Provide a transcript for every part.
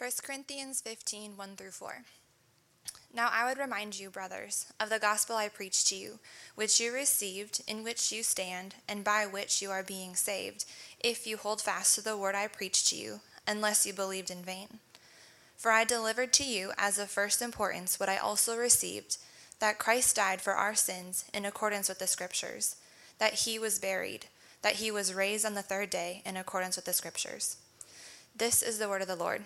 1 Corinthians 15 1 through 4. Now I would remind you, brothers, of the gospel I preached to you, which you received, in which you stand, and by which you are being saved, if you hold fast to the word I preached to you, unless you believed in vain. For I delivered to you as of first importance what I also received that Christ died for our sins in accordance with the Scriptures, that he was buried, that he was raised on the third day in accordance with the Scriptures. This is the word of the Lord.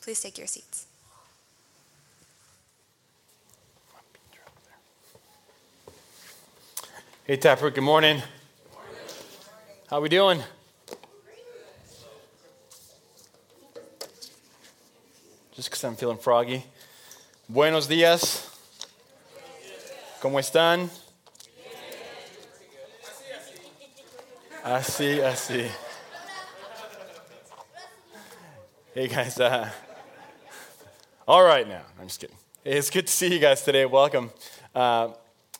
Please take your seats. Hey, Taproot, good morning. Good morning. How we doing? Just because I'm feeling froggy. Buenos días. ¿Cómo están? Así, así. Hey guys, uh, all right now. I'm just kidding. It's good to see you guys today. Welcome. Uh,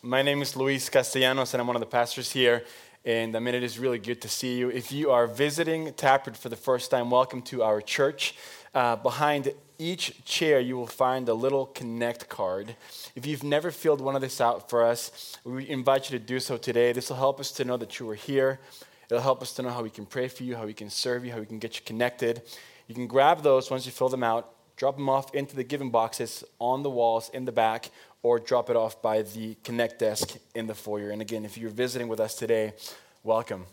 my name is Luis Castellanos, and I'm one of the pastors here. And I mean, it is really good to see you. If you are visiting Taproot for the first time, welcome to our church. Uh, behind each chair, you will find a little Connect card. If you've never filled one of this out for us, we invite you to do so today. This will help us to know that you are here. It'll help us to know how we can pray for you, how we can serve you, how we can get you connected. You can grab those once you fill them out, drop them off into the giving boxes on the walls in the back, or drop it off by the Connect desk in the foyer. And again, if you're visiting with us today, welcome.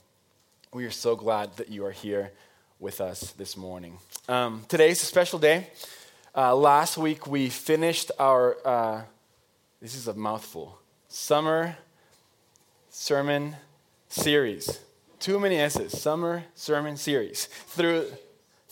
We are so glad that you are here with us this morning. Um, today is a special day. Uh, last week we finished our, uh, this is a mouthful, summer sermon series. Too many S's. Summer sermon series. Through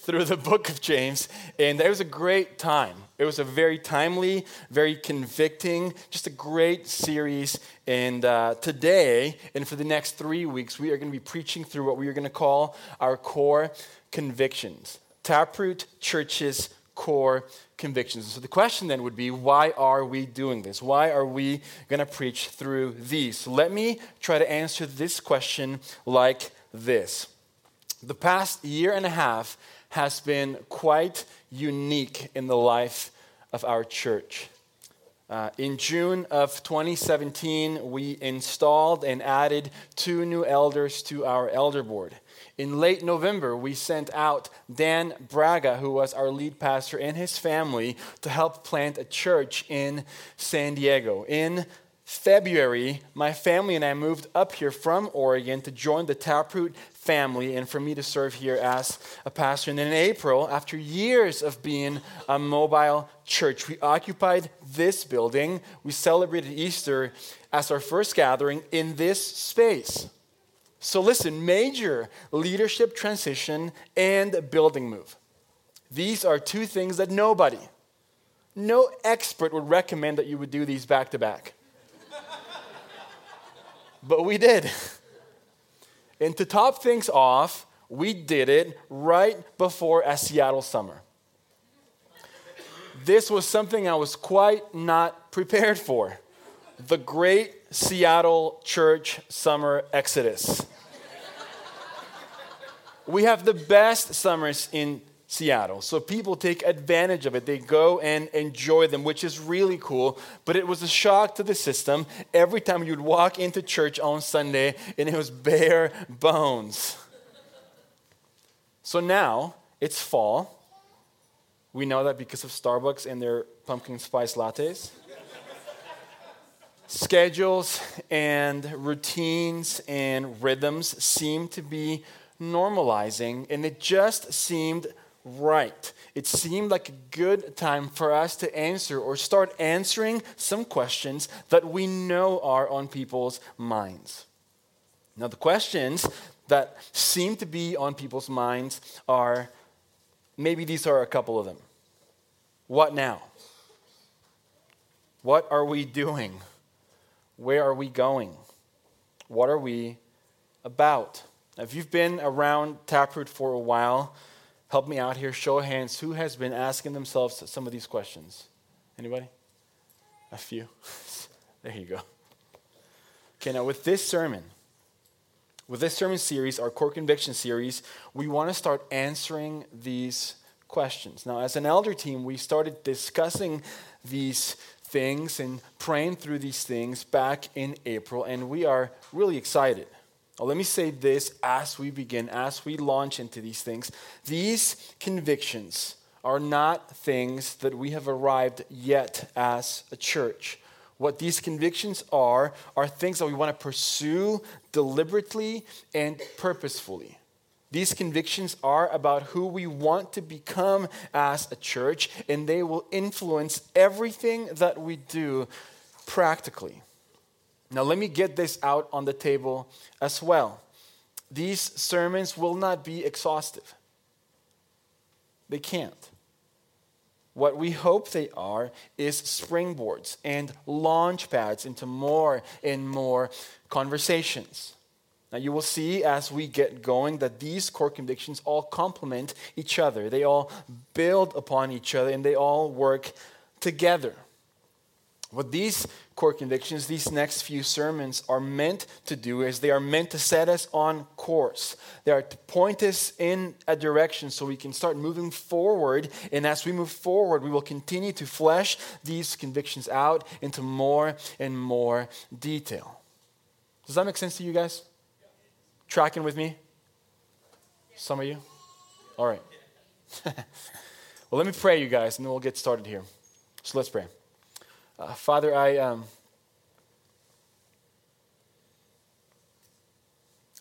through the book of James, and it was a great time. It was a very timely, very convicting, just a great series. And uh, today, and for the next three weeks, we are going to be preaching through what we are going to call our core convictions. Taproot Church's core convictions. So the question then would be why are we doing this? Why are we going to preach through these? So let me try to answer this question like this. The past year and a half has been quite unique in the life of our church. Uh, in June of 2017, we installed and added two new elders to our elder board. In late November, we sent out Dan Braga, who was our lead pastor, and his family to help plant a church in San Diego. In February, my family and I moved up here from Oregon to join the Taproot family and for me to serve here as a pastor. And in April, after years of being a mobile church, we occupied this building. We celebrated Easter as our first gathering in this space. So, listen major leadership transition and building move. These are two things that nobody, no expert would recommend that you would do these back to back but we did. And to top things off, we did it right before a Seattle summer. This was something I was quite not prepared for the great Seattle church summer exodus. we have the best summers in Seattle. So people take advantage of it. They go and enjoy them, which is really cool. But it was a shock to the system every time you'd walk into church on Sunday and it was bare bones. So now it's fall. We know that because of Starbucks and their pumpkin spice lattes. Schedules and routines and rhythms seem to be normalizing, and it just seemed right. It seemed like a good time for us to answer or start answering some questions that we know are on people's minds. Now, the questions that seem to be on people's minds are maybe these are a couple of them. What now? What are we doing? Where are we going? What are we about? Now, if you've been around Taproot for a while, help me out here. Show of hands. Who has been asking themselves some of these questions? Anybody? A few. there you go. Okay, now with this sermon, with this sermon series, our core conviction series, we want to start answering these questions. Now, as an elder team, we started discussing these things and praying through these things back in April, and we are really excited. Let me say this as we begin, as we launch into these things. These convictions are not things that we have arrived yet as a church. What these convictions are, are things that we want to pursue deliberately and purposefully. These convictions are about who we want to become as a church, and they will influence everything that we do practically. Now, let me get this out on the table as well. These sermons will not be exhaustive, they can't. What we hope they are is springboards and launch pads into more and more conversations. Now, you will see as we get going that these core convictions all complement each other. They all build upon each other and they all work together. What these core convictions, these next few sermons are meant to do is they are meant to set us on course. They are to point us in a direction so we can start moving forward. And as we move forward, we will continue to flesh these convictions out into more and more detail. Does that make sense to you guys? Tracking with me? Some of you? All right. well, let me pray, you guys, and then we'll get started here. So let's pray. Uh, Father, I, um,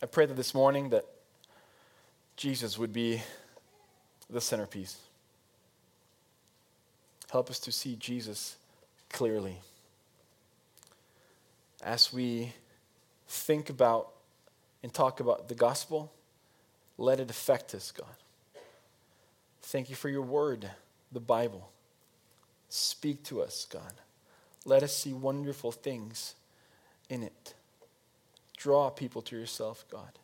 I pray that this morning that Jesus would be the centerpiece. Help us to see Jesus clearly. As we think about and talk about the gospel, let it affect us, God. Thank you for your word, the Bible. Speak to us, God. Let us see wonderful things in it. Draw people to yourself, God.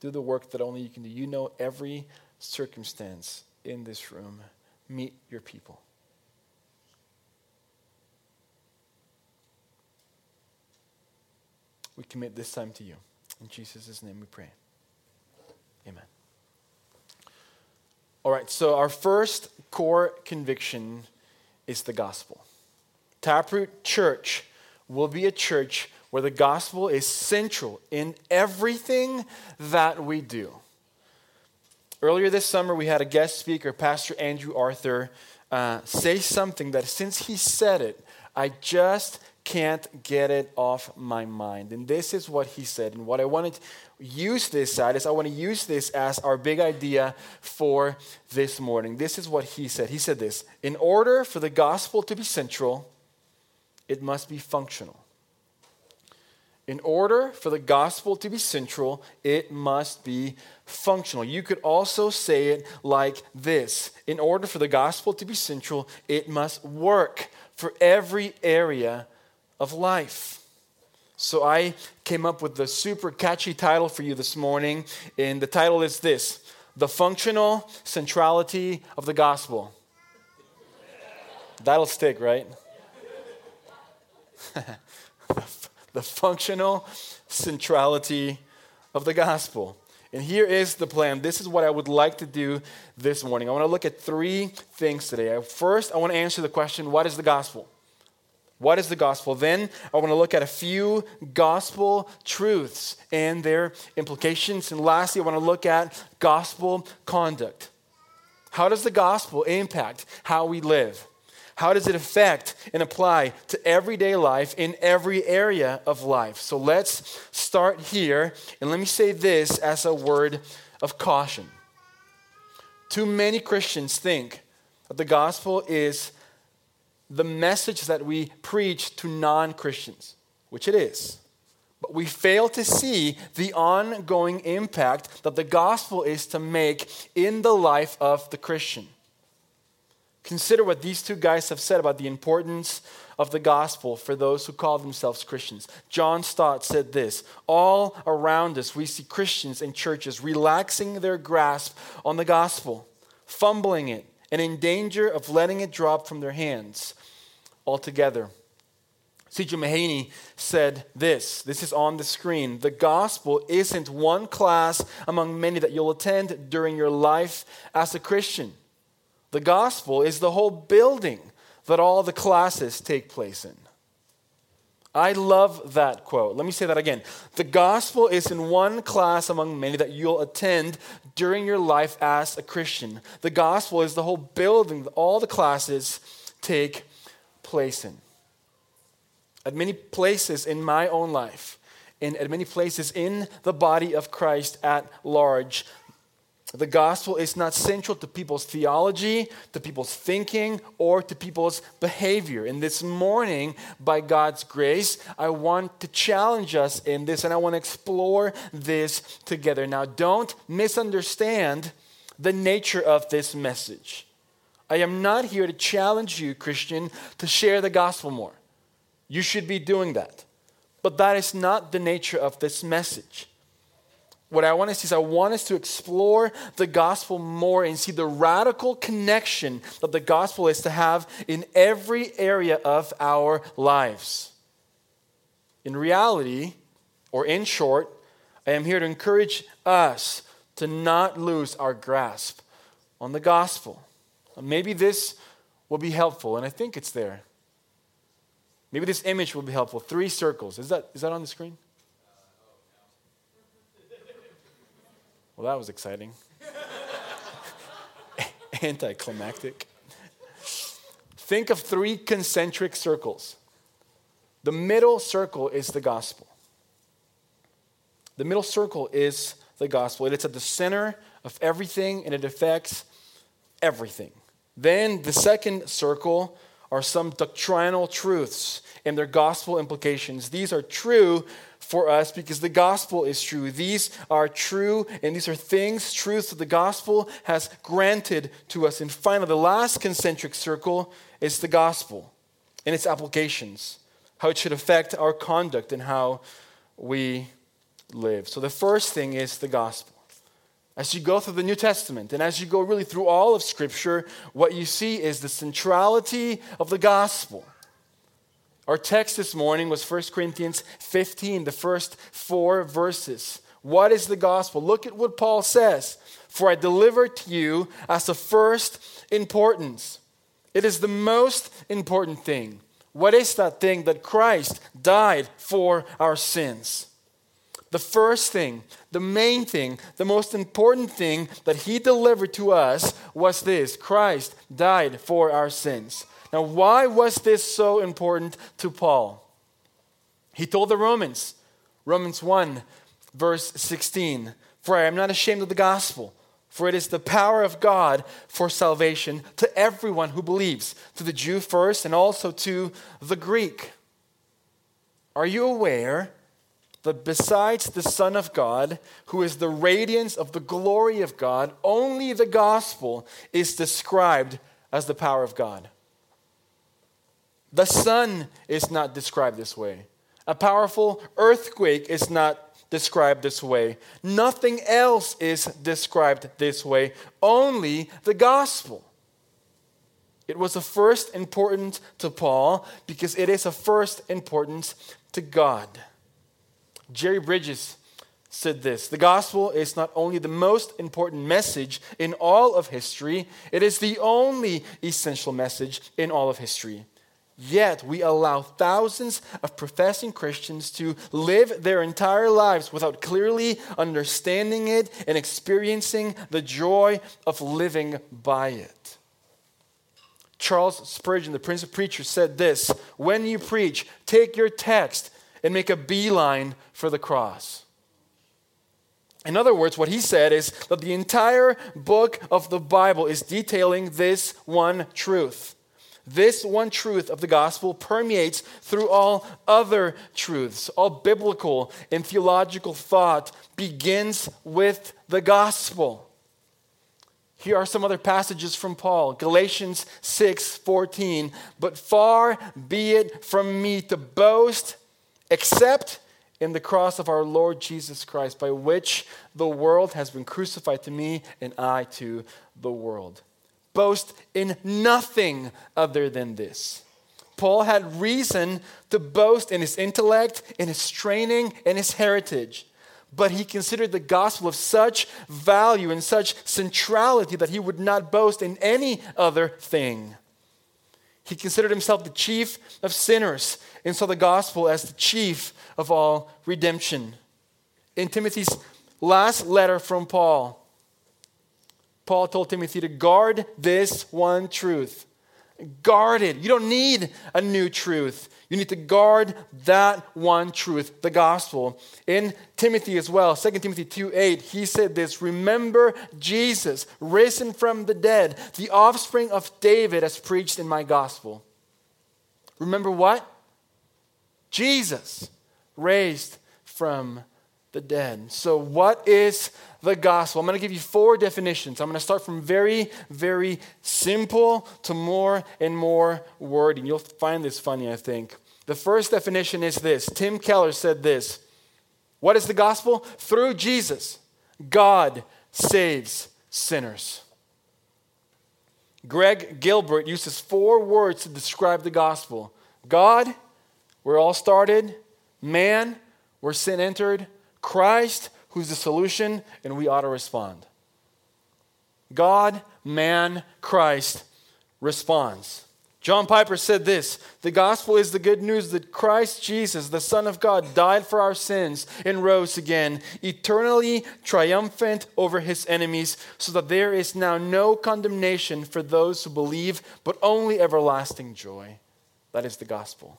Do the work that only you can do. You know every circumstance in this room. Meet your people. We commit this time to you. In Jesus' name we pray. Amen. All right, so our first core conviction is the gospel. Taproot Church will be a church where the gospel is central in everything that we do. Earlier this summer, we had a guest speaker, Pastor Andrew Arthur, uh, say something that since he said it, I just can't get it off my mind. And this is what he said. And what I want to use this at is I want to use this as our big idea for this morning. This is what he said. He said this In order for the gospel to be central, it must be functional. In order for the gospel to be central, it must be functional. You could also say it like this In order for the gospel to be central, it must work for every area of life. So I came up with the super catchy title for you this morning, and the title is this The Functional Centrality of the Gospel. That'll stick, right? the functional centrality of the gospel. And here is the plan. This is what I would like to do this morning. I want to look at three things today. First, I want to answer the question what is the gospel? What is the gospel? Then I want to look at a few gospel truths and their implications. And lastly, I want to look at gospel conduct. How does the gospel impact how we live? How does it affect and apply to everyday life in every area of life? So let's start here. And let me say this as a word of caution. Too many Christians think that the gospel is the message that we preach to non Christians, which it is. But we fail to see the ongoing impact that the gospel is to make in the life of the Christian. Consider what these two guys have said about the importance of the gospel for those who call themselves Christians. John Stott said this All around us, we see Christians and churches relaxing their grasp on the gospel, fumbling it, and in danger of letting it drop from their hands altogether. C.J. Mahaney said this. This is on the screen. The gospel isn't one class among many that you'll attend during your life as a Christian. The gospel is the whole building that all the classes take place in. I love that quote. Let me say that again. The gospel is in one class among many that you'll attend during your life as a Christian. The gospel is the whole building that all the classes take place in at many places in my own life, and at many places in the body of Christ at large, the gospel is not central to people's theology, to people's thinking, or to people's behavior. And this morning, by God's grace, I want to challenge us in this and I want to explore this together. Now, don't misunderstand the nature of this message. I am not here to challenge you, Christian, to share the gospel more. You should be doing that. But that is not the nature of this message. What I want us to is I want us to explore the gospel more and see the radical connection that the gospel is to have in every area of our lives. In reality, or in short, I am here to encourage us to not lose our grasp on the gospel. Maybe this will be helpful, and I think it's there. Maybe this image will be helpful. Three circles. Is that, is that on the screen? Well, that was exciting. Anticlimactic. Think of three concentric circles. The middle circle is the gospel. The middle circle is the gospel. It's at the center of everything and it affects everything. Then the second circle are some doctrinal truths and their gospel implications. These are true for us because the gospel is true. These are true, and these are things, truths that the gospel has granted to us. And finally, the last concentric circle is the gospel and its applications, how it should affect our conduct and how we live. So the first thing is the gospel. As you go through the New Testament and as you go really through all of Scripture, what you see is the centrality of the gospel. Our text this morning was 1 Corinthians 15, the first four verses. What is the gospel? Look at what Paul says. For I delivered to you as the first importance. It is the most important thing. What is that thing? That Christ died for our sins. The first thing, the main thing, the most important thing that he delivered to us was this Christ died for our sins. Now, why was this so important to Paul? He told the Romans, Romans 1, verse 16, For I am not ashamed of the gospel, for it is the power of God for salvation to everyone who believes, to the Jew first and also to the Greek. Are you aware that besides the Son of God, who is the radiance of the glory of God, only the gospel is described as the power of God? The sun is not described this way. A powerful earthquake is not described this way. Nothing else is described this way. Only the gospel. It was of first importance to Paul because it is of first importance to God. Jerry Bridges said this The gospel is not only the most important message in all of history, it is the only essential message in all of history. Yet we allow thousands of professing Christians to live their entire lives without clearly understanding it and experiencing the joy of living by it. Charles Spurgeon, the Prince of Preachers, said this When you preach, take your text and make a beeline for the cross. In other words, what he said is that the entire book of the Bible is detailing this one truth this one truth of the gospel permeates through all other truths. All biblical and theological thought begins with the gospel. Here are some other passages from Paul. Galatians 6:14, "But far be it from me to boast except in the cross of our Lord Jesus Christ, by which the world has been crucified to me and I to the world." Boast in nothing other than this Paul had reason to boast in his intellect, in his training, in his heritage. But he considered the gospel of such value and such centrality that he would not boast in any other thing. He considered himself the chief of sinners and saw the gospel as the chief of all redemption. In Timothy's last letter from Paul, Paul told Timothy to guard this one truth. Guard it. You don't need a new truth. You need to guard that one truth, the gospel. In Timothy as well, 2 Timothy 2 8, he said this Remember Jesus, risen from the dead, the offspring of David, as preached in my gospel. Remember what? Jesus raised from the dead. So, what is the gospel? I'm going to give you four definitions. I'm going to start from very, very simple to more and more wordy. You'll find this funny, I think. The first definition is this Tim Keller said this What is the gospel? Through Jesus, God saves sinners. Greg Gilbert uses four words to describe the gospel God, where all started, man, where sin entered, Christ, who's the solution, and we ought to respond. God, man, Christ responds. John Piper said this The gospel is the good news that Christ Jesus, the Son of God, died for our sins and rose again, eternally triumphant over his enemies, so that there is now no condemnation for those who believe, but only everlasting joy. That is the gospel.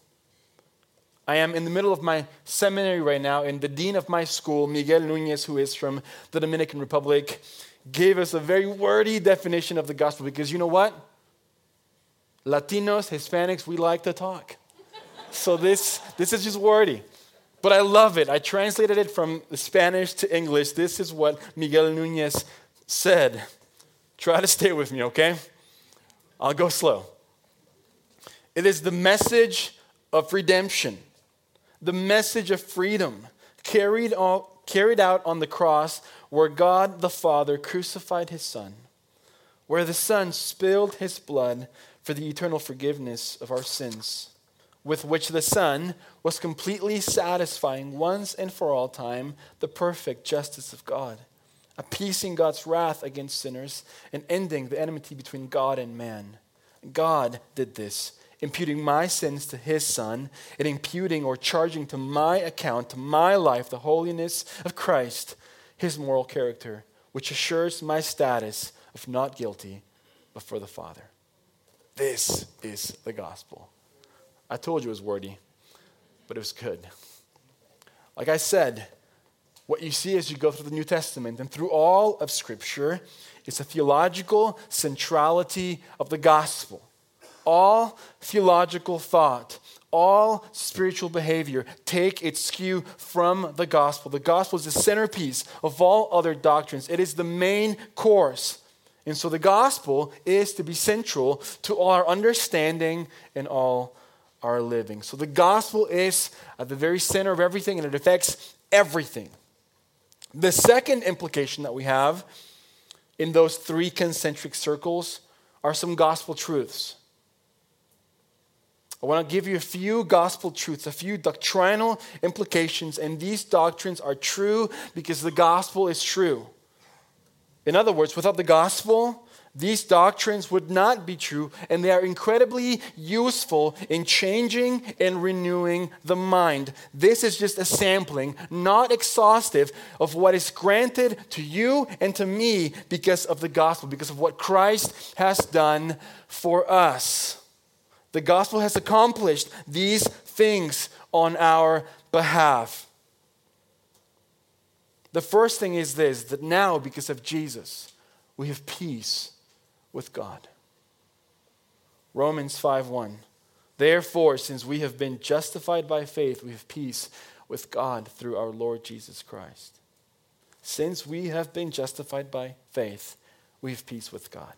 I am in the middle of my seminary right now, and the dean of my school, Miguel Nunez, who is from the Dominican Republic, gave us a very wordy definition of the gospel because you know what? Latinos, Hispanics, we like to talk. So this, this is just wordy. But I love it. I translated it from Spanish to English. This is what Miguel Nunez said. Try to stay with me, okay? I'll go slow. It is the message of redemption the message of freedom carried, carried out on the cross where God the Father crucified his Son, where the Son spilled his blood for the eternal forgiveness of our sins, with which the Son was completely satisfying once and for all time the perfect justice of God, appeasing God's wrath against sinners and ending the enmity between God and man. God did this imputing my sins to his son, and imputing or charging to my account, to my life, the holiness of Christ, his moral character, which assures my status of not guilty before the Father. This is the gospel. I told you it was wordy, but it was good. Like I said, what you see as you go through the New Testament and through all of Scripture is a theological centrality of the gospel all theological thought, all spiritual behavior take its cue from the gospel. The gospel is the centerpiece of all other doctrines, it is the main course. And so the gospel is to be central to all our understanding and all our living. So the gospel is at the very center of everything and it affects everything. The second implication that we have in those three concentric circles are some gospel truths. I want to give you a few gospel truths, a few doctrinal implications, and these doctrines are true because the gospel is true. In other words, without the gospel, these doctrines would not be true, and they are incredibly useful in changing and renewing the mind. This is just a sampling, not exhaustive, of what is granted to you and to me because of the gospel, because of what Christ has done for us. The gospel has accomplished these things on our behalf. The first thing is this that now, because of Jesus, we have peace with God. Romans 5 1. Therefore, since we have been justified by faith, we have peace with God through our Lord Jesus Christ. Since we have been justified by faith, we have peace with God.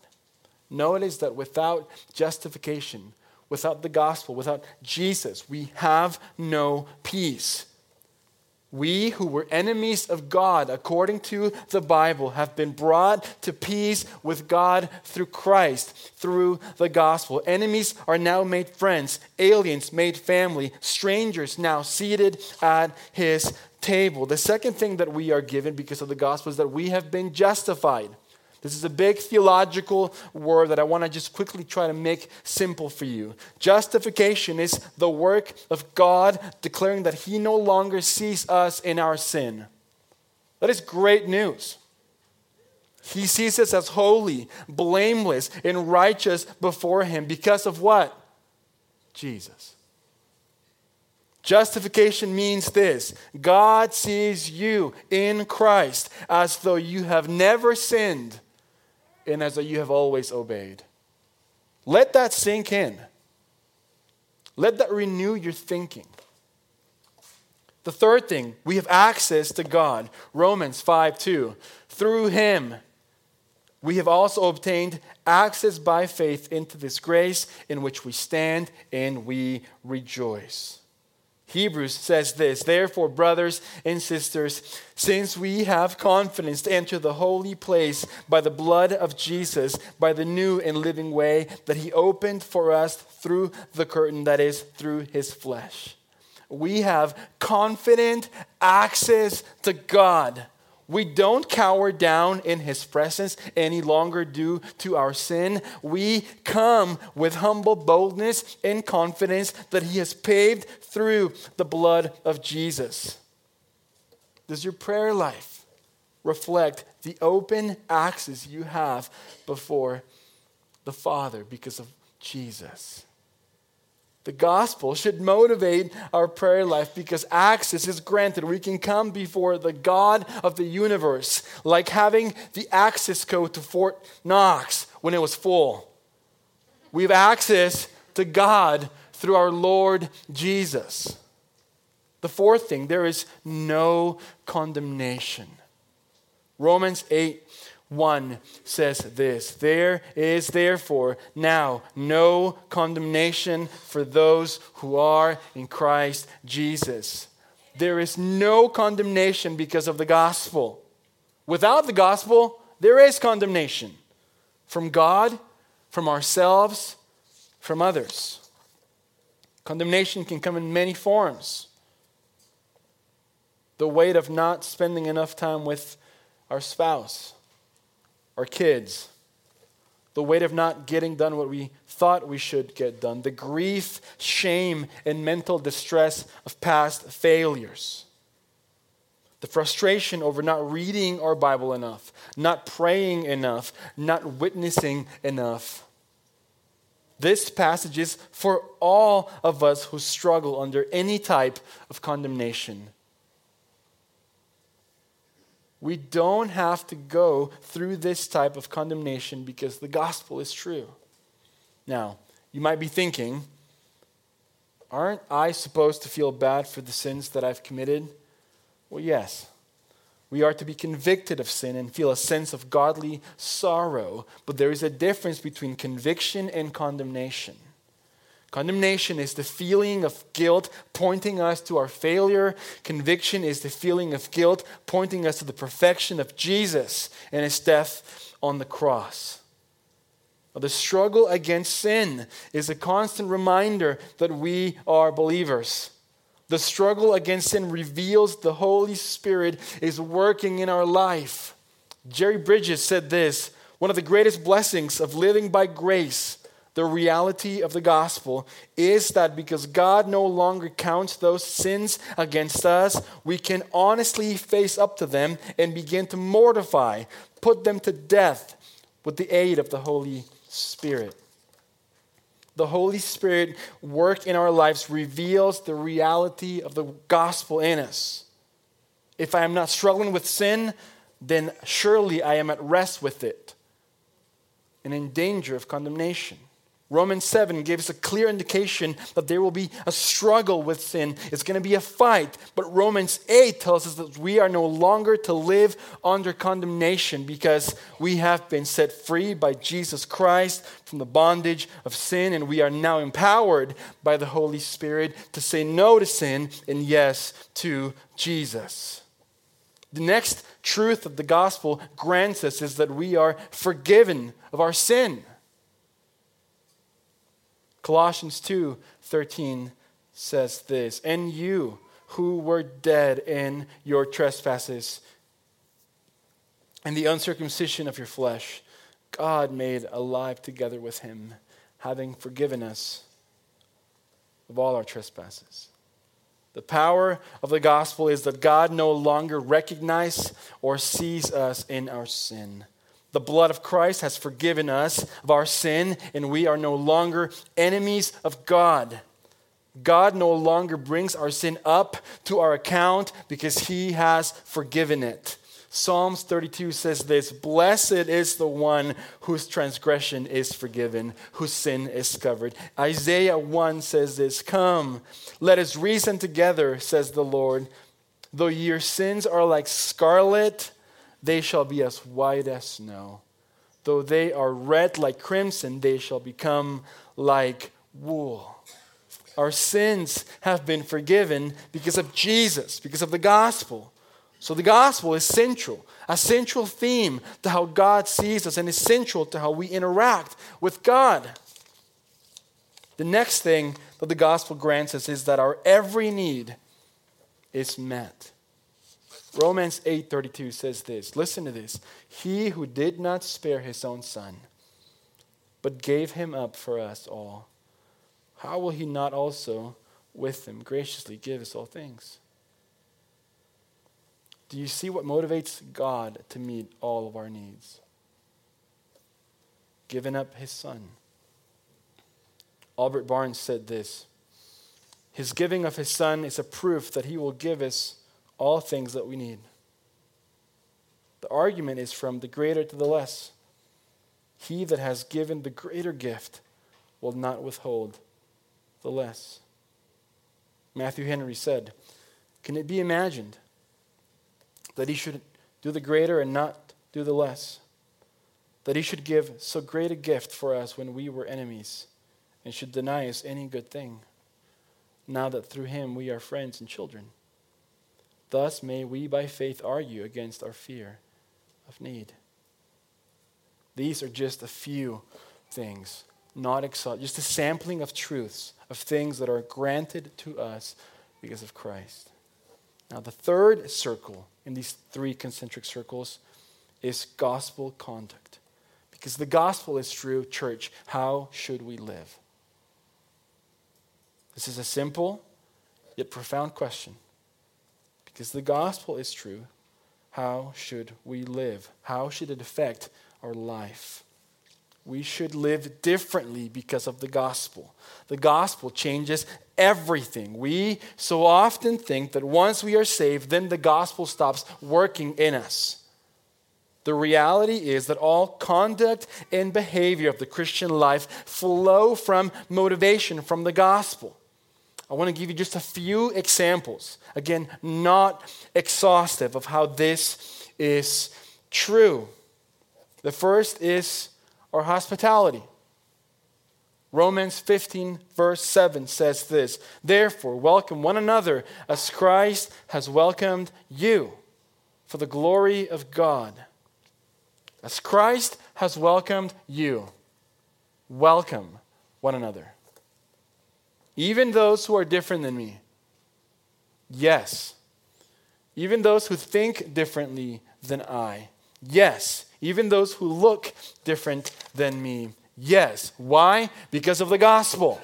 Notice that without justification, without the gospel, without Jesus, we have no peace. We who were enemies of God, according to the Bible, have been brought to peace with God through Christ, through the gospel. Enemies are now made friends, aliens made family, strangers now seated at his table. The second thing that we are given because of the gospel is that we have been justified. This is a big theological word that I want to just quickly try to make simple for you. Justification is the work of God declaring that He no longer sees us in our sin. That is great news. He sees us as holy, blameless, and righteous before Him because of what? Jesus. Justification means this God sees you in Christ as though you have never sinned and as you have always obeyed. Let that sink in. Let that renew your thinking. The third thing, we have access to God. Romans 5 2. Through him, we have also obtained access by faith into this grace in which we stand and we rejoice. Hebrews says this Therefore, brothers and sisters, since we have confidence to enter the holy place by the blood of Jesus, by the new and living way that he opened for us through the curtain, that is, through his flesh, we have confident access to God we don't cower down in his presence any longer due to our sin. We come with humble boldness and confidence that he has paved through the blood of Jesus. Does your prayer life reflect the open access you have before the Father because of Jesus? The gospel should motivate our prayer life because access is granted. We can come before the God of the universe, like having the access code to Fort Knox when it was full. We have access to God through our Lord Jesus. The fourth thing, there is no condemnation. Romans 8 1 says this There is therefore now no condemnation for those who are in Christ Jesus. There is no condemnation because of the gospel. Without the gospel, there is condemnation from God, from ourselves, from others. Condemnation can come in many forms. The weight of not spending enough time with our spouse our kids, the weight of not getting done what we thought we should get done, the grief, shame, and mental distress of past failures, the frustration over not reading our Bible enough, not praying enough, not witnessing enough. This passage is for all of us who struggle under any type of condemnation we don't have to go through this type of condemnation because the gospel is true. Now, you might be thinking, aren't I supposed to feel bad for the sins that I've committed? Well, yes. We are to be convicted of sin and feel a sense of godly sorrow, but there is a difference between conviction and condemnation. Condemnation is the feeling of guilt pointing us to our failure. Conviction is the feeling of guilt pointing us to the perfection of Jesus and his death on the cross. The struggle against sin is a constant reminder that we are believers. The struggle against sin reveals the Holy Spirit is working in our life. Jerry Bridges said this one of the greatest blessings of living by grace the reality of the gospel is that because God no longer counts those sins against us, we can honestly face up to them and begin to mortify, put them to death with the aid of the Holy Spirit. The Holy Spirit work in our lives reveals the reality of the gospel in us. If I am not struggling with sin, then surely I am at rest with it and in danger of condemnation. Romans 7 gives us a clear indication that there will be a struggle with sin. It's going to be a fight. But Romans 8 tells us that we are no longer to live under condemnation because we have been set free by Jesus Christ from the bondage of sin, and we are now empowered by the Holy Spirit to say no to sin and yes to Jesus. The next truth that the gospel grants us is that we are forgiven of our sin. Colossians 2:13 says this, "And you who were dead in your trespasses and the uncircumcision of your flesh, God made alive together with him, having forgiven us of all our trespasses." The power of the gospel is that God no longer recognizes or sees us in our sin. The blood of Christ has forgiven us of our sin, and we are no longer enemies of God. God no longer brings our sin up to our account because he has forgiven it. Psalms 32 says this Blessed is the one whose transgression is forgiven, whose sin is covered. Isaiah 1 says this Come, let us reason together, says the Lord. Though your sins are like scarlet, they shall be as white as snow. Though they are red like crimson, they shall become like wool. Our sins have been forgiven because of Jesus, because of the gospel. So the gospel is central, a central theme to how God sees us and is central to how we interact with God. The next thing that the gospel grants us is that our every need is met. Romans 8:32 says this. Listen to this. He who did not spare his own son, but gave him up for us all, how will he not also with him graciously give us all things? Do you see what motivates God to meet all of our needs? Giving up his son. Albert Barnes said this His giving of his son is a proof that he will give us all things that we need. The argument is from the greater to the less. He that has given the greater gift will not withhold the less. Matthew Henry said, Can it be imagined that he should do the greater and not do the less? That he should give so great a gift for us when we were enemies and should deny us any good thing, now that through him we are friends and children? Thus may we by faith argue against our fear of need. These are just a few things, not exhaustive, just a sampling of truths, of things that are granted to us because of Christ. Now, the third circle in these three concentric circles is gospel conduct. Because the gospel is true, church, how should we live? This is a simple yet profound question. Because the gospel is true, how should we live? How should it affect our life? We should live differently because of the gospel. The gospel changes everything. We so often think that once we are saved, then the gospel stops working in us. The reality is that all conduct and behavior of the Christian life flow from motivation from the gospel. I want to give you just a few examples. Again, not exhaustive of how this is true. The first is our hospitality. Romans 15, verse 7 says this Therefore, welcome one another as Christ has welcomed you for the glory of God. As Christ has welcomed you, welcome one another even those who are different than me. Yes. Even those who think differently than I. Yes. Even those who look different than me. Yes. Why? Because of the gospel.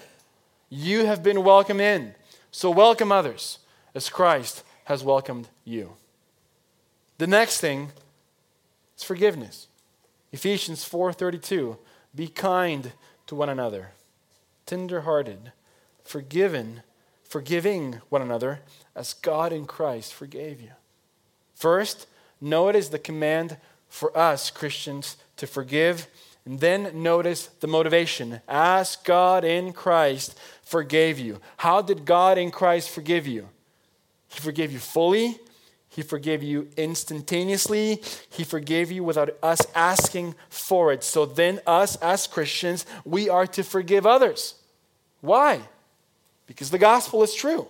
You have been welcomed in. So welcome others as Christ has welcomed you. The next thing is forgiveness. Ephesians 4:32 Be kind to one another, tender-hearted, forgiven, forgiving one another as God in Christ forgave you. First, know it is the command for us Christians to forgive And then notice the motivation. As God in Christ forgave you. How did God in Christ forgive you? He forgave you fully. He forgave you instantaneously. He forgave you without us asking for it. So then, us as Christians, we are to forgive others. Why? Because the gospel is true.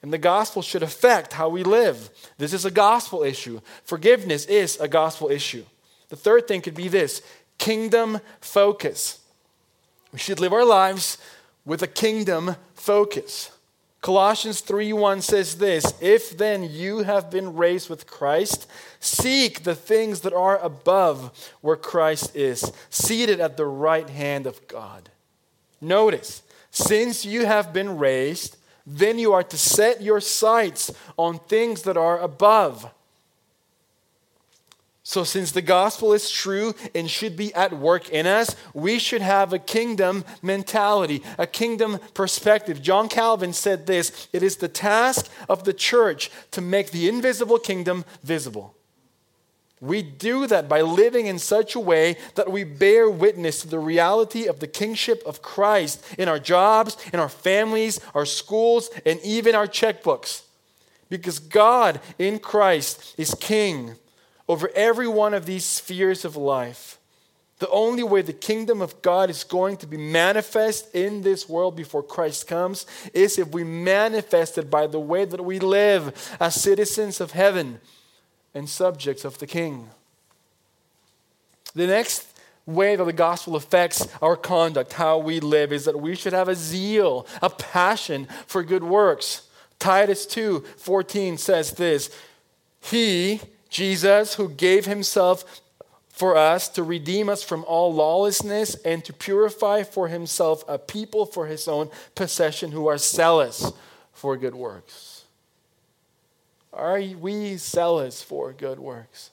And the gospel should affect how we live. This is a gospel issue. Forgiveness is a gospel issue. The third thing could be this kingdom focus. We should live our lives with a kingdom focus. Colossians 3:1 says this, "If then you have been raised with Christ, seek the things that are above where Christ is, seated at the right hand of God." Notice, since you have been raised, then you are to set your sights on things that are above. So, since the gospel is true and should be at work in us, we should have a kingdom mentality, a kingdom perspective. John Calvin said this it is the task of the church to make the invisible kingdom visible. We do that by living in such a way that we bear witness to the reality of the kingship of Christ in our jobs, in our families, our schools, and even our checkbooks. Because God in Christ is king over every one of these spheres of life. The only way the kingdom of God is going to be manifest in this world before Christ comes is if we manifest it by the way that we live as citizens of heaven and subjects of the king. The next way that the gospel affects our conduct, how we live, is that we should have a zeal, a passion for good works. Titus 2 14 says this He, Jesus, who gave himself for us to redeem us from all lawlessness and to purify for himself a people for his own possession who are zealous for good works. Are we zealous for good works?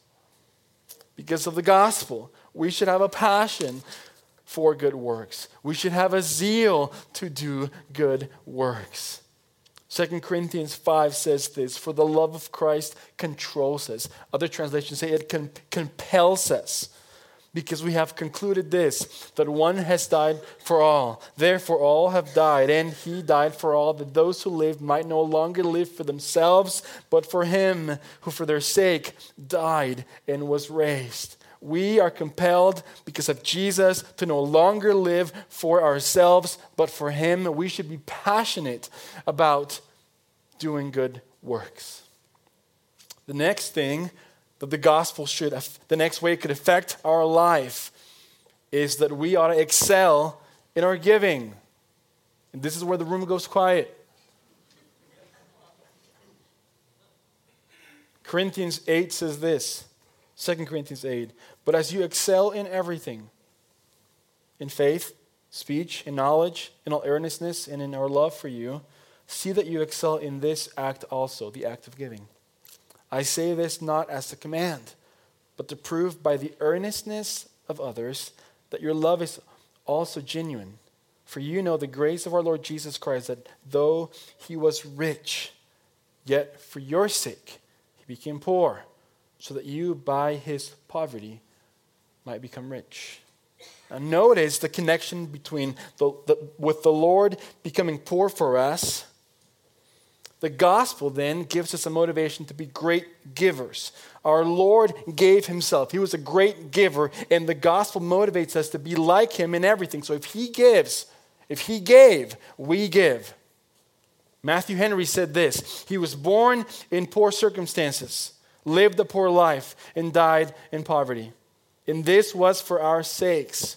Because of the gospel, we should have a passion for good works. We should have a zeal to do good works. 2 Corinthians 5 says this For the love of Christ controls us. Other translations say it compels us because we have concluded this that one has died for all. Therefore, all have died, and he died for all, that those who live might no longer live for themselves, but for him who for their sake died and was raised. We are compelled because of Jesus to no longer live for ourselves, but for him. We should be passionate about doing good works. The next thing that the gospel should, the next way it could affect our life is that we ought to excel in our giving. And this is where the room goes quiet. Corinthians 8 says this 2 Corinthians 8 But as you excel in everything, in faith, speech, in knowledge, in all earnestness, and in our love for you, see that you excel in this act also, the act of giving. I say this not as a command, but to prove by the earnestness of others that your love is also genuine. For you know the grace of our Lord Jesus Christ, that though he was rich, yet for your sake he became poor, so that you by his poverty might become rich. Now notice the connection between the, the, with the Lord becoming poor for us the gospel then gives us a motivation to be great givers. Our Lord gave himself. He was a great giver, and the gospel motivates us to be like him in everything. So if he gives, if he gave, we give. Matthew Henry said this He was born in poor circumstances, lived a poor life, and died in poverty. And this was for our sakes,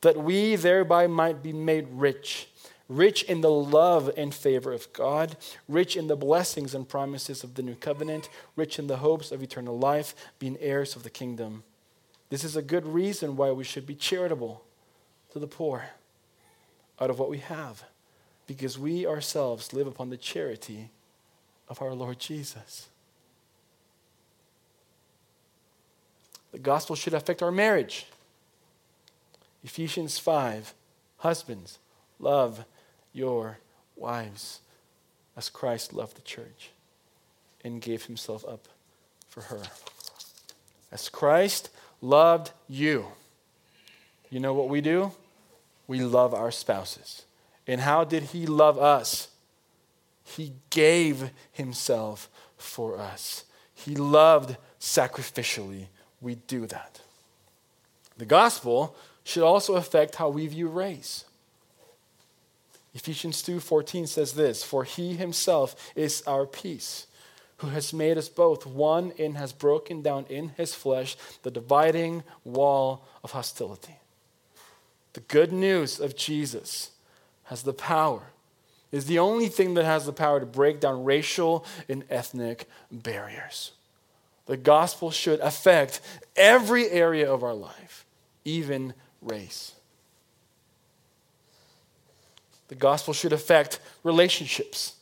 that we thereby might be made rich rich in the love and favor of God, rich in the blessings and promises of the new covenant, rich in the hopes of eternal life, being heirs of the kingdom. This is a good reason why we should be charitable to the poor out of what we have, because we ourselves live upon the charity of our Lord Jesus. The gospel should affect our marriage. Ephesians 5 Husbands, love your wives as Christ loved the church and gave himself up for her. As Christ loved you You know what we do? We love our spouses. And how did he love us? He gave himself for us. He loved sacrificially. We do that. The gospel should also affect how we view race. Ephesians 2:14 says this, "For he himself is our peace, who has made us both one and has broken down in his flesh the dividing wall of hostility." The good news of Jesus has the power is the only thing that has the power to break down racial and ethnic barriers. The gospel should affect every area of our life, even race. The gospel should affect relationships.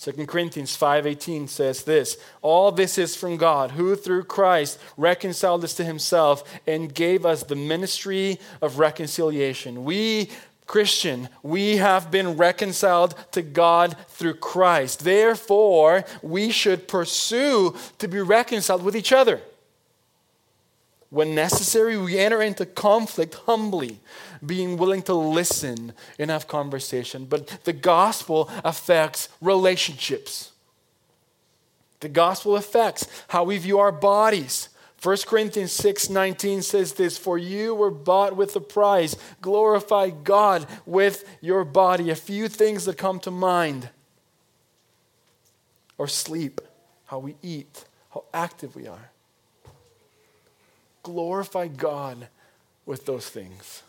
2 Corinthians 5:18 says this, all this is from God, who through Christ reconciled us to himself and gave us the ministry of reconciliation. We Christian, we have been reconciled to God through Christ. Therefore, we should pursue to be reconciled with each other. When necessary, we enter into conflict humbly, being willing to listen and have conversation. But the gospel affects relationships. The gospel affects how we view our bodies 1 Corinthians 6 19 says this For you were bought with a price. Glorify God with your body. A few things that come to mind or sleep, how we eat, how active we are. Glorify God with those things.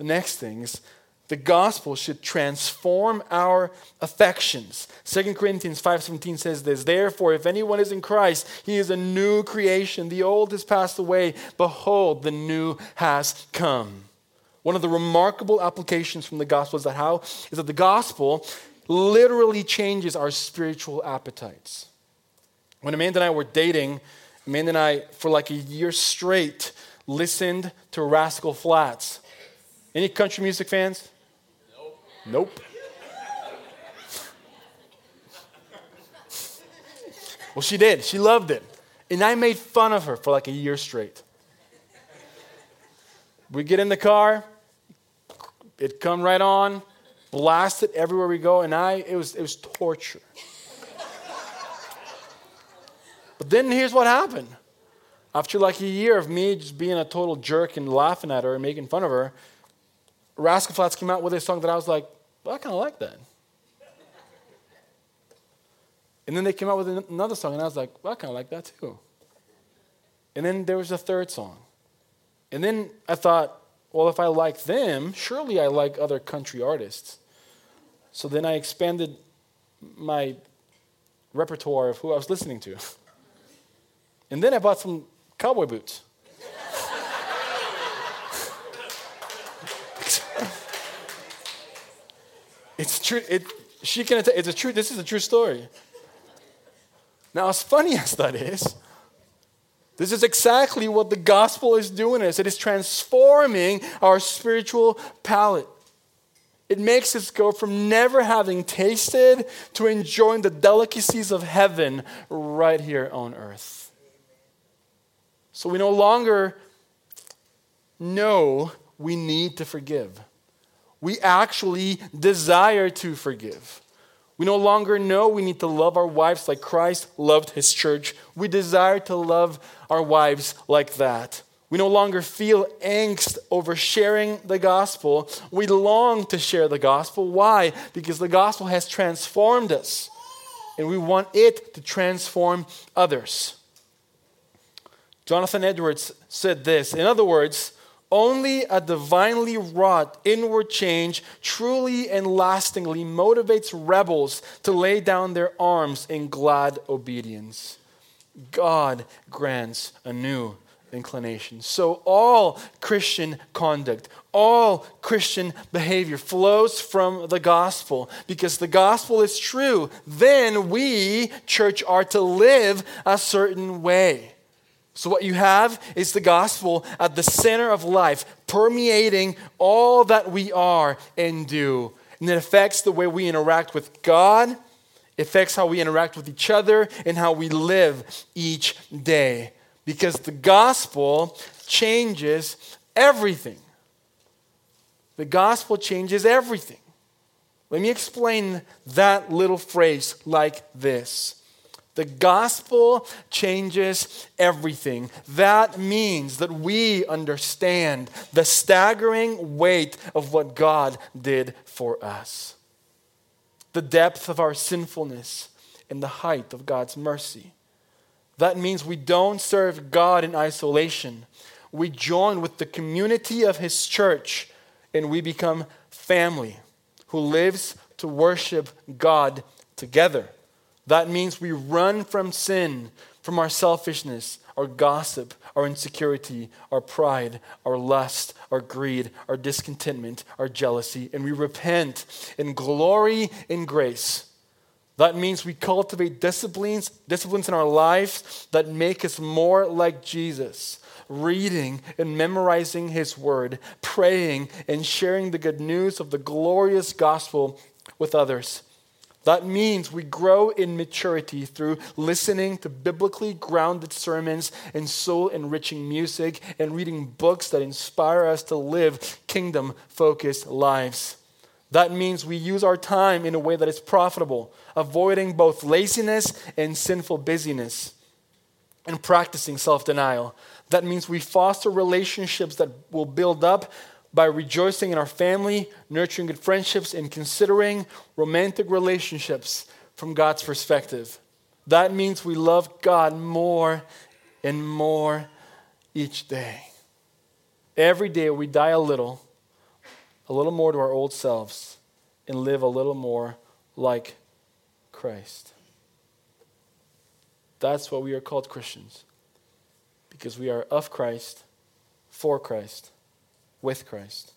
The next thing is the gospel should transform our affections. 2 Corinthians 5:17 says this, "Therefore if anyone is in Christ, he is a new creation. The old has passed away; behold, the new has come." One of the remarkable applications from the gospel is that how is that the gospel literally changes our spiritual appetites. When Amanda and I were dating, Amanda and I for like a year straight listened to Rascal Flatts. Any country music fans? Nope. well, she did. She loved it. And I made fun of her for like a year straight. We get in the car, it come right on, blast it everywhere we go, and I it was it was torture. but then here's what happened. After like a year of me just being a total jerk and laughing at her and making fun of her, Rascal Flatts came out with a song that I was like, well, I kind of like that. And then they came out with another song, and I was like, well, I kind of like that too. And then there was a third song. And then I thought, well, if I like them, surely I like other country artists. So then I expanded my repertoire of who I was listening to. And then I bought some cowboy boots. It's true. It, she can. It's a true. This is a true story. Now, as funny as that is, this is exactly what the gospel is doing. Is it is transforming our spiritual palate. It makes us go from never having tasted to enjoying the delicacies of heaven right here on earth. So we no longer know we need to forgive we actually desire to forgive. We no longer know we need to love our wives like Christ loved his church. We desire to love our wives like that. We no longer feel angst over sharing the gospel. We long to share the gospel. Why? Because the gospel has transformed us, and we want it to transform others. Jonathan Edwards said this In other words, only a divinely wrought inward change truly and lastingly motivates rebels to lay down their arms in glad obedience. God grants a new inclination. So, all Christian conduct, all Christian behavior flows from the gospel. Because the gospel is true, then we, church, are to live a certain way. So, what you have is the gospel at the center of life, permeating all that we are and do. And it affects the way we interact with God, it affects how we interact with each other, and how we live each day. Because the gospel changes everything. The gospel changes everything. Let me explain that little phrase like this. The gospel changes everything. That means that we understand the staggering weight of what God did for us, the depth of our sinfulness, and the height of God's mercy. That means we don't serve God in isolation. We join with the community of His church and we become family who lives to worship God together. That means we run from sin, from our selfishness, our gossip, our insecurity, our pride, our lust, our greed, our discontentment, our jealousy, and we repent in glory in grace. That means we cultivate disciplines, disciplines in our lives that make us more like Jesus reading and memorizing His Word, praying and sharing the good news of the glorious gospel with others. That means we grow in maturity through listening to biblically grounded sermons and soul enriching music and reading books that inspire us to live kingdom focused lives. That means we use our time in a way that is profitable, avoiding both laziness and sinful busyness, and practicing self denial. That means we foster relationships that will build up by rejoicing in our family, nurturing good friendships, and considering romantic relationships from God's perspective. That means we love God more and more each day. Every day we die a little, a little more to our old selves, and live a little more like Christ. That's what we are called Christians because we are of Christ, for Christ, with Christ,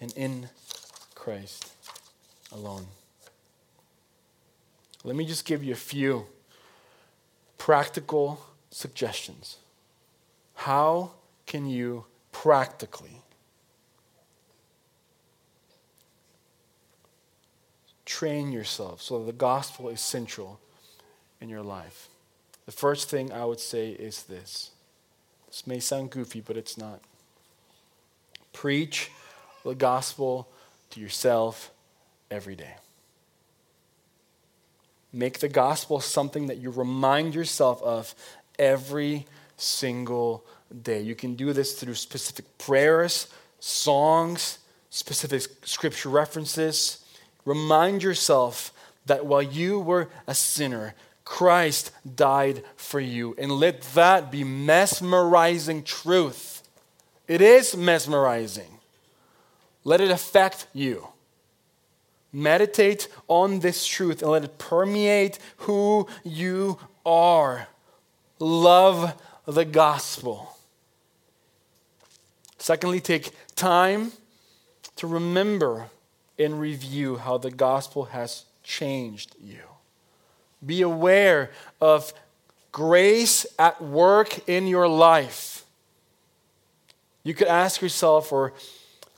and in Christ alone. Let me just give you a few practical suggestions. How can you practically train yourself so that the gospel is central in your life? The first thing I would say is this this may sound goofy, but it's not. Preach the gospel to yourself every day. Make the gospel something that you remind yourself of every single day. You can do this through specific prayers, songs, specific scripture references. Remind yourself that while you were a sinner, Christ died for you. And let that be mesmerizing truth. It is mesmerizing. Let it affect you. Meditate on this truth and let it permeate who you are. Love the gospel. Secondly, take time to remember and review how the gospel has changed you. Be aware of grace at work in your life. You could ask yourself or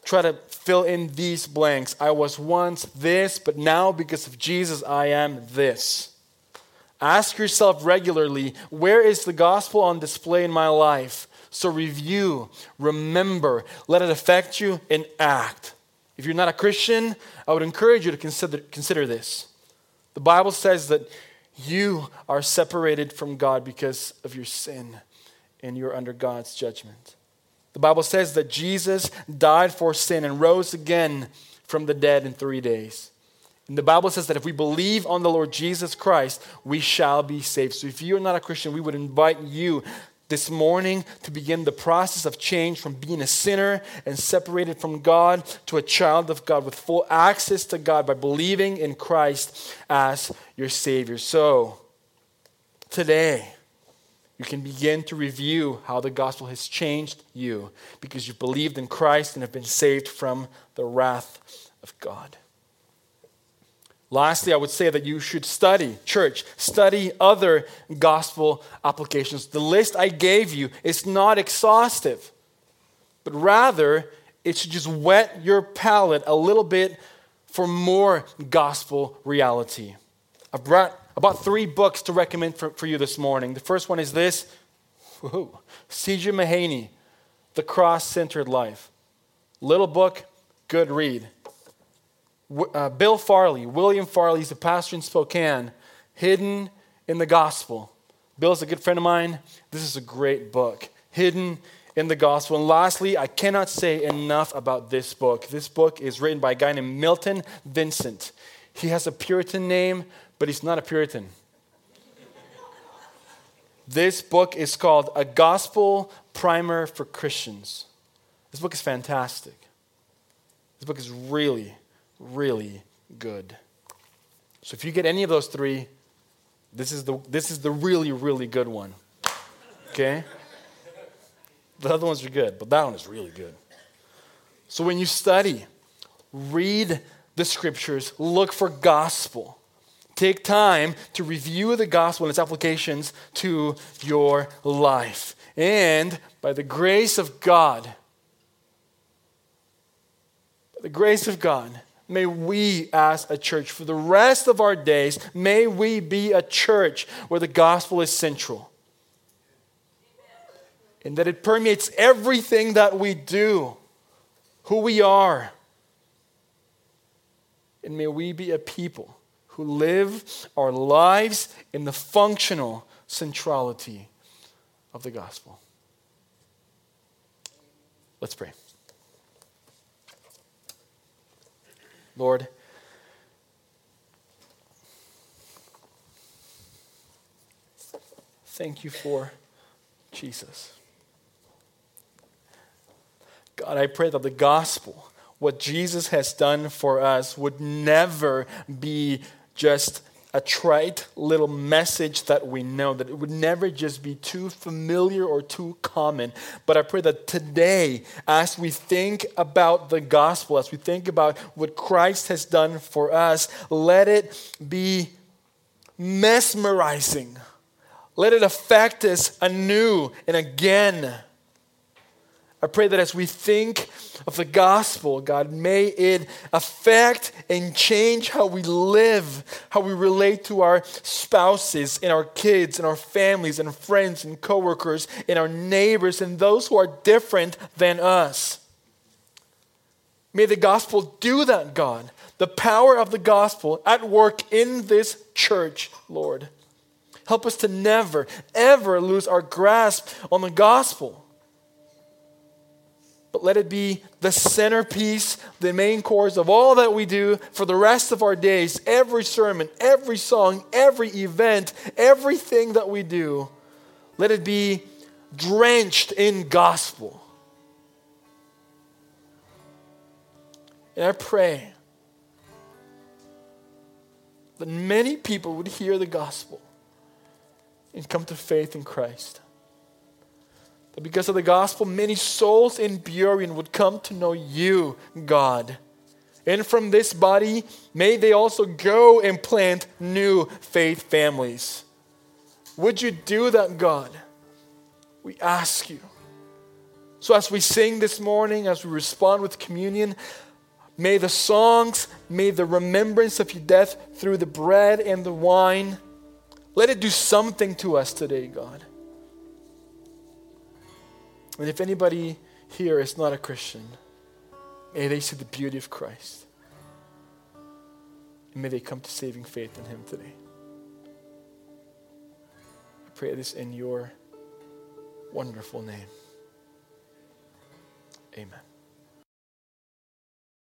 try to fill in these blanks. I was once this, but now because of Jesus, I am this. Ask yourself regularly where is the gospel on display in my life? So review, remember, let it affect you, and act. If you're not a Christian, I would encourage you to consider, consider this. The Bible says that you are separated from God because of your sin, and you're under God's judgment. The Bible says that Jesus died for sin and rose again from the dead in three days. And the Bible says that if we believe on the Lord Jesus Christ, we shall be saved. So if you're not a Christian, we would invite you this morning to begin the process of change from being a sinner and separated from God to a child of God with full access to God by believing in Christ as your Savior. So, today, you can begin to review how the gospel has changed you because you've believed in Christ and have been saved from the wrath of God. Lastly, I would say that you should study, church, study other gospel applications. The list I gave you is not exhaustive, but rather it should just whet your palate a little bit for more gospel reality. I brought about three books to recommend for, for you this morning. The first one is this C.J. Mahaney, The Cross Centered Life. Little book, good read. Uh, Bill Farley, William Farley, he's a pastor in Spokane, Hidden in the Gospel. Bill's a good friend of mine. This is a great book, Hidden in the Gospel. And lastly, I cannot say enough about this book. This book is written by a guy named Milton Vincent. He has a Puritan name, but he's not a Puritan. this book is called A Gospel Primer for Christians. This book is fantastic. This book is really, really good. So if you get any of those three, this is the, this is the really, really good one. Okay? The other ones are good, but that one is really good. So when you study, read the scriptures, look for gospel. Take time to review the gospel and its applications to your life. And by the grace of God, by the grace of God, may we as a church, for the rest of our days, may we be a church where the gospel is central. And that it permeates everything that we do, who we are and may we be a people who live our lives in the functional centrality of the gospel. Let's pray. Lord, thank you for Jesus. God, I pray that the gospel what Jesus has done for us would never be just a trite little message that we know, that it would never just be too familiar or too common. But I pray that today, as we think about the gospel, as we think about what Christ has done for us, let it be mesmerizing. Let it affect us anew and again. I pray that as we think of the gospel, God, may it affect and change how we live, how we relate to our spouses and our kids and our families and friends and coworkers and our neighbors and those who are different than us. May the gospel do that, God. The power of the gospel at work in this church, Lord. Help us to never, ever lose our grasp on the gospel but let it be the centerpiece, the main course of all that we do for the rest of our days. Every sermon, every song, every event, everything that we do, let it be drenched in gospel. And I pray that many people would hear the gospel and come to faith in Christ. That because of the gospel, many souls in Burien would come to know you, God. And from this body, may they also go and plant new faith families. Would you do that, God? We ask you. So, as we sing this morning, as we respond with communion, may the songs, may the remembrance of your death through the bread and the wine, let it do something to us today, God. And if anybody here is not a Christian, may they see the beauty of Christ. And may they come to saving faith in Him today. I pray this in your wonderful name. Amen.